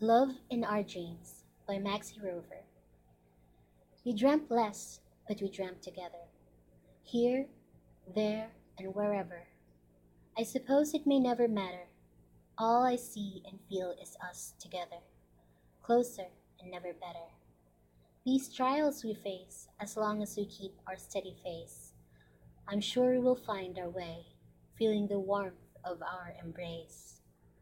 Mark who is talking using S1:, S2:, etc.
S1: Love in Our Dreams by Maxie Rover. We dreamt less, but we dreamt together. Here, there, and wherever. I suppose it may never matter. All I see and feel is us together, closer and never better. These trials we face, as long as we keep our steady face, I'm sure we'll find our way, feeling the warmth of our embrace.